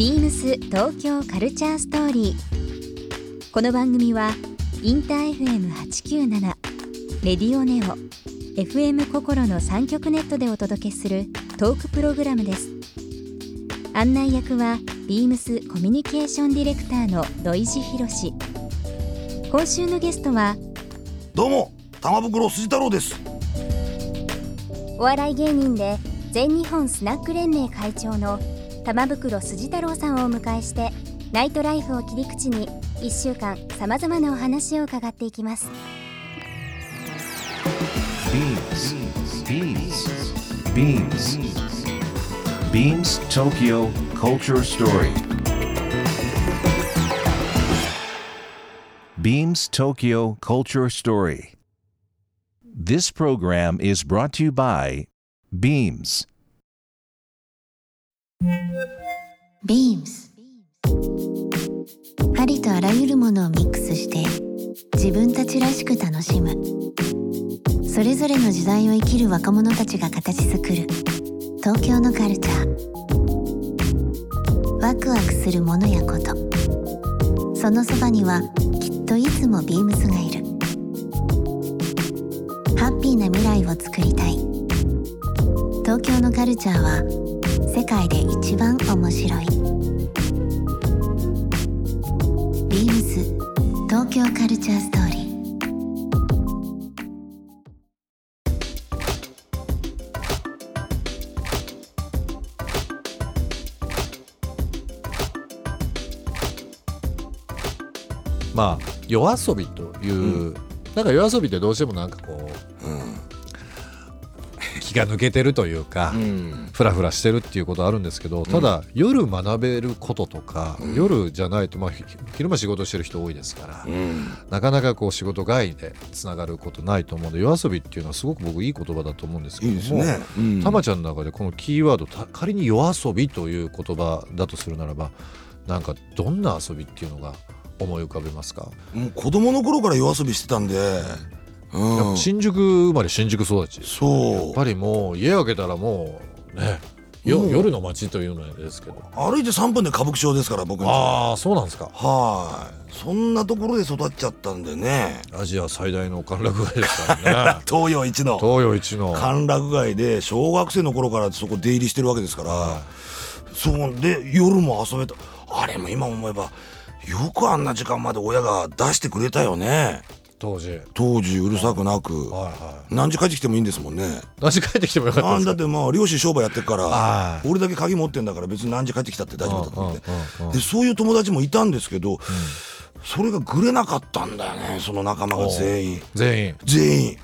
ビームス東京カルチャーストーリー。この番組はインター FM897 レディオネオ FM 心の三極ネットでお届けするトークプログラムです。案内役はビームスコミュニケーションディレクターの土井博志。今週のゲストはどうも玉袋筋太郎ですお笑い芸人で全日本スナック連盟会長の玉袋筋太郎さんをお迎えしてナイトライフを切り口に1週間さまざまなお話を伺っていきます BeamsBeamsBeamsTokyo Culture Story Beams Tokyo Culture Story This program is brought to you by Beams ビームスありとあらゆるものをミックスして自分たちらしく楽しむ。それぞれの時代を生きる若者たちが形作る。東京のカルチャー。ワクワクするものやこと。そのそばにはきっといつもビームスがいる。ハッピーな未来をつくりたい。東京のカルチャーは世界で一番面白い。ビームス東京カルチャーストーリー。まあ夜遊びという、なんか夜遊びってどうしてもなんかこう、気が抜けてるというか、フラフラしてるっていうことあるんですけどただ、夜学べることとか、夜じゃないと、まあ、ひ昼間仕事してる人多いですから、なかなかこう仕事外でつながることないと思うので夜遊びっていうのはすごく僕いい言葉だと思うんですけどもたまちゃんの中でこのキーワードた仮に夜遊びという言葉だとするならばなんかどんな遊びっていうのが思い浮かべますか、もう子供の頃から夜遊びしてたんで、うん、新宿生まれ新宿育ち。やそっぱりもう家開けたらもうね夜の街というのですけど。う歩いて3分で歌舞伎町ですから僕ああそうなんですか。はい。そんなところで育っちゃったんでね。アジア最大の歓楽街ですからね。東洋一の。東洋一の。歓楽街で小学生の頃からそこ出入りしてるわけですから、はそうで夜も遊べた。あれも今思えばよくあんな時間まで親が出してくれたよね当時。はい当時うるさくなく。はい何時帰ってきてもいいんですもんね。何時帰ってきてもよかったですか？あんだってまあ漁師商売やってっからはい。俺だけ鍵持ってんだから別に何時帰ってきたって大丈夫だと思って。うんうんうんうん。でそういう友達もいたんですけど、それがぐれなかったんだよねその仲間が全員。全員。全員。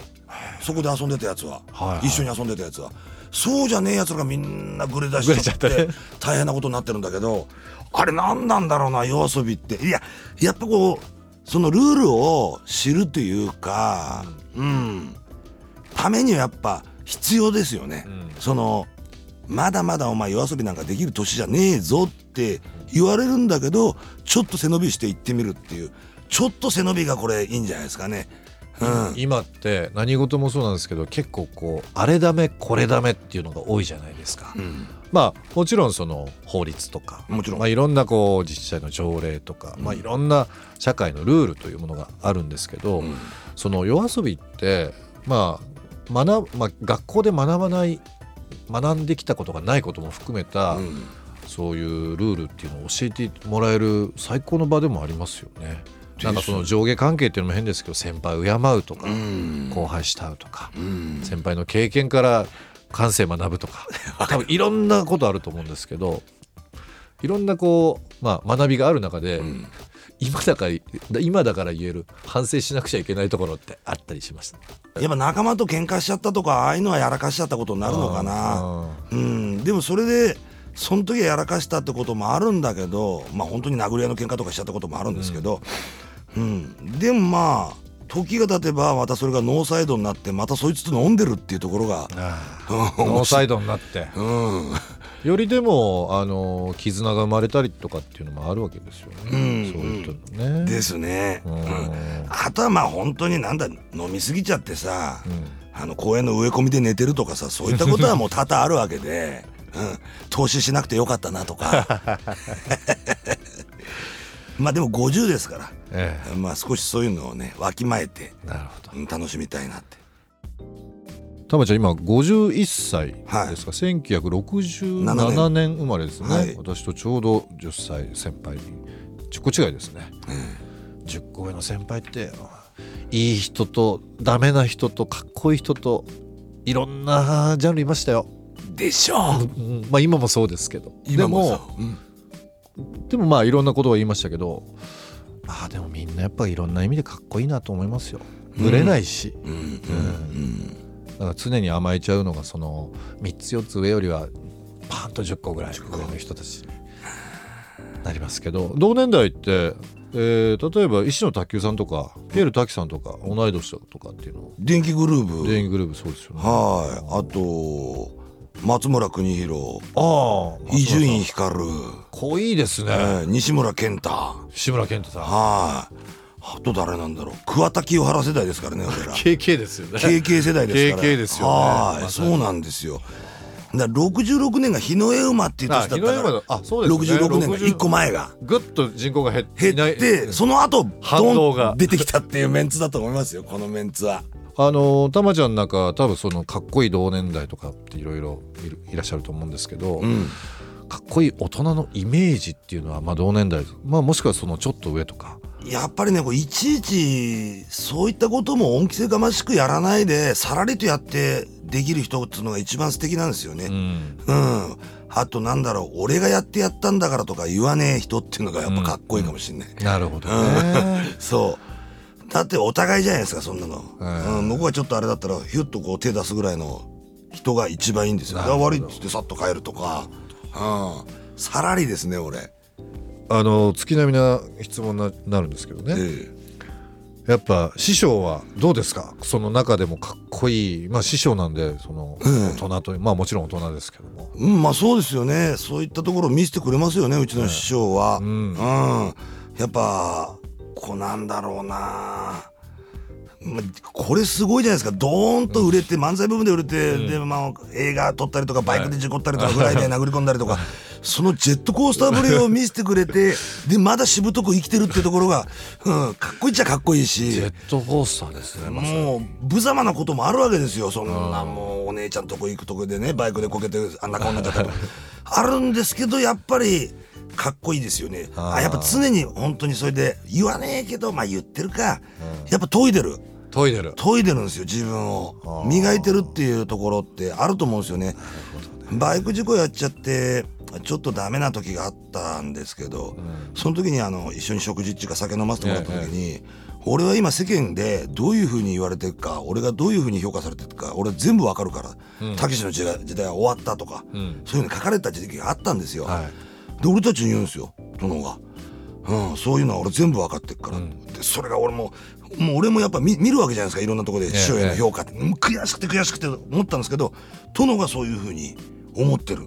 そこで遊んでたやつは、はいはい。一緒に遊んでたやつは。そうじゃねえやつらがみんなぐれ出しちゃって。大変なことになってるんだけどあれ何なんだろうな夜遊びって。いややっぱこうそのルールを知るというかうん、ためにはやっぱ必要ですよね、ん。そのまだまだお前夜遊びなんかできる年じゃねえぞって言われるんだけどちょっと背伸びして行ってみるっていう。ちょっと背伸びがこれいいんじゃないですかね。うん、今って何事もそうなんですけど結構こうあれダメこれダメっていうのが多いじゃないですか、うんまあもちろんその法律とかもちろん。まあ、いろんなこう自治体の条例とか、まあ、いろんな社会のルールというものがあるんですけど、うん。その夜遊びってまあ学まあ、学校で学ばない学んできたことがないことも含めた、うん。そういうルールっていうのを教えてもらえる最高の場でもありますよね。なんかその上下関係っていうのも変ですけど先輩を敬うとか、うん後輩慕うとか、うん先輩の経験から感性学ぶとか。多分いろんなことあると思うんですけどいろんなこう、まあ、学びがある中で、ん。今だから今だから言える反省しなくちゃいけないところってあったりしました。やっぱ仲間と喧嘩しちゃったとかああいうのはやらかしちゃったことになるのかな。うん。でもそれでその時はやらかしたってこともあるんだけどまあ本当に殴り合いの喧嘩とかしちゃったこともあるんですけど、うん。でもまあ時が経てばまたそれがノーサイドになってまたそいつと飲んでるっていうところが、ノーサイドになって。うん、よりでもあの絆が生まれたりとかっていうのもあるわけですよね、うん。そういうね。ですね、ううん。ん、あとはまあ本当になんだ飲みすぎちゃってさ、あの公園の植え込みで寝てるとかさそういったことはもう多々あるわけで、うん、投資しなくてよかったなとか。まあでも50ですから、えまあ少しそういうのをねわきまえてえなるほど。うん楽しみたいなって。たまちゃん今51歳はい。ですか、1967年。生まれですね、はい。私とちょうど10歳先輩。10個違いですね、10個上の先輩っていい人とダメな人とかっこいい人といろんなジャンルいましたよ、でしょう。うんまあ今もそうですけど。今もでそう、うん。でもまあいろんなことを言いましたけどああでもみんなやっぱりいろんな意味でかっこいいなと思いますよ。ぶれないし、うん。うん。だから常に甘えちゃうのがその3つ4つ上よりはパーンと10個ぐらい上の人たち。になりますけど。同年代って、えー例えば石野卓球さんとかピエール滝さんとか同い年とかっていうの。電気グルーブ。全員グループそうですよね。はい。あと松村邦弘ああ伊集院光、濃いですね、えー西村健太。志村けんとさん。はい。あと誰なんだろう。桑田清原世代ですからね俺ら。KK ですよね。KK 世代ですから。KK ですよね。はい、まそうなんですよ。だから66年が日の絵馬っていう年だったあ日の絵馬からだ。あそうですね。66年が1個前が。ぐっと人口が減って減ってその後反動ドが。ン出てきたっていうメンツだと思いますよこのメンツはあのたまちゃんなんか多分そのかっこいい同年代とかっていろいろいらっしゃると思うんですけど、うん。かっこいい大人のイメージっていうのはまあ同年代、まあ、もしくはそのちょっと上とか。やっぱりねこういちいちそういったことも恩着せがましくやらないでさらりとやってできる人っていうのが一番素敵なんですよね。うん。うん、あとなんだろう俺がやってやったんだからとか言わねえ人っていうのがやっぱかっこいいかもしれない。なるほどね。そうだってお互いじゃないですかそんなの、うんうん、向こうがちょっとあれだったらヒュッとこう手出すぐらいの人が一番いいんですよ。なるほど悪いっつってさっと帰るとか、うん、さらりですね俺。あの月並みな質問になるんですけどね、えやっぱ師匠はどうですか？その中でもかっこいい。まあ師匠なんでそのうん大人というまあもちろん大人ですけども。えうん、まあそうですよね。そういったところを見せてくれますよねうちの師匠は。うん。うん、やっぱこうなんだろうな。まこれすごいじゃないですか。ドーンと売れて、漫才部分で売れて、でまあ、映画撮ったりとかバイクで事故ったりとかフライで殴り込んだりとかそのジェットコースターぶりを見せてくれて でまだしぶとく生きてるっていうところが、うん、かっこいいっちゃかっこいいしジェットコースターですねまもう無様なこともあるわけですよ。そんなもうお姉ちゃんとこ行くとこでねバイクでこけてあんな顔になっちゃったりとか。あるんですけどやっぱりかっこいいですよね。あやっぱ常に本当にそれで言わねえけどまあ言ってるか、やっぱ研いでる。研いでる。研いでるんですよ自分を。磨いてるっていうところってあると思うんですよね。バイク事故やっちゃってちょっとダメな時があったんですけど、その時にあの一緒に食事っていうか酒飲ませてもらった時に、俺は今世間でどういうふうに言われてるか俺がどういうふうに評価されてるか俺全部わかるからたけしの時代は終わったとか、ん。そういうふうに書かれた時期があったんですよ。はいで俺たちに言うんですよ。殿が、うん、そういうのは俺全部分かってるから、でそれが俺ももう俺もやっぱ見見るわけじゃないですか。いろんなところで師匠への評価って、もう悔しくて悔しくて思ったんですけど殿がそういうふうに思ってる、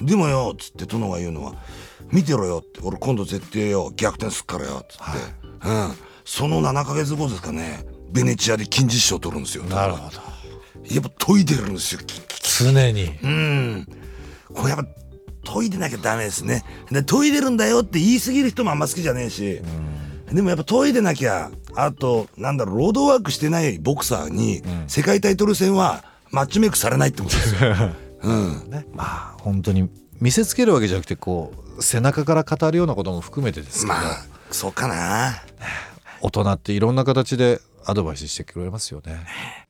でもよっつって殿が言うのは「見てろよ」って「俺今度絶対よ逆転すっからよ」っつって、うん、その7か月後ですかね。ベネチアで金獅子賞取るんですよ。なるほど。やっぱ研いでるんですよ。常に。うん。これやっぱ研いでなきゃダメですね。で研いでるんだよって言い過ぎる人もあんま好きじゃねえし、でもやっぱ研いでなきゃあとなんだろうロードワークしてないボクサーに世界タイトル戦はマッチメイクされないってことですよ。うん。ねまあ本当に見せつけるわけじゃなくてこう背中から語るようなことも含めてですけど、まあそうかな。大人っていろんな形でアドバイスしてくれますよね。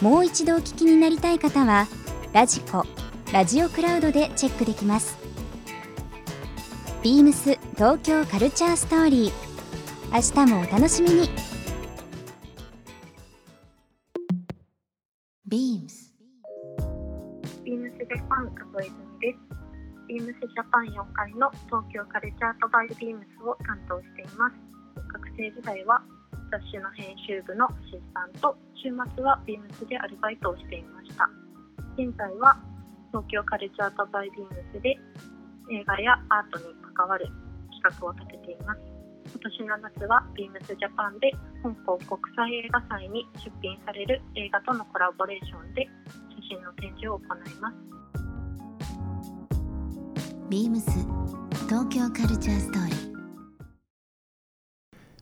もう一度お聞きになりたい方はラジコラジオクラウドでチェックできますビームス東京カルチャーストーリー明日もお楽しみに Beams ビームスジャパン加藤泉です。ビームスジャパン4階の東京カルチャートバイビームスを担当しています。学生時代は雑誌の編集部のアシスタント、週末はビームスでアルバイトをしていました。現在は東京カルチャートバイビームスで映画やアートに関わる企画を立てています。今年の夏はビームスジャパンで香港国際映画祭に出品される映画とのコラボレーションで写真の展示を行います。ビームス東京カルチャーストーリー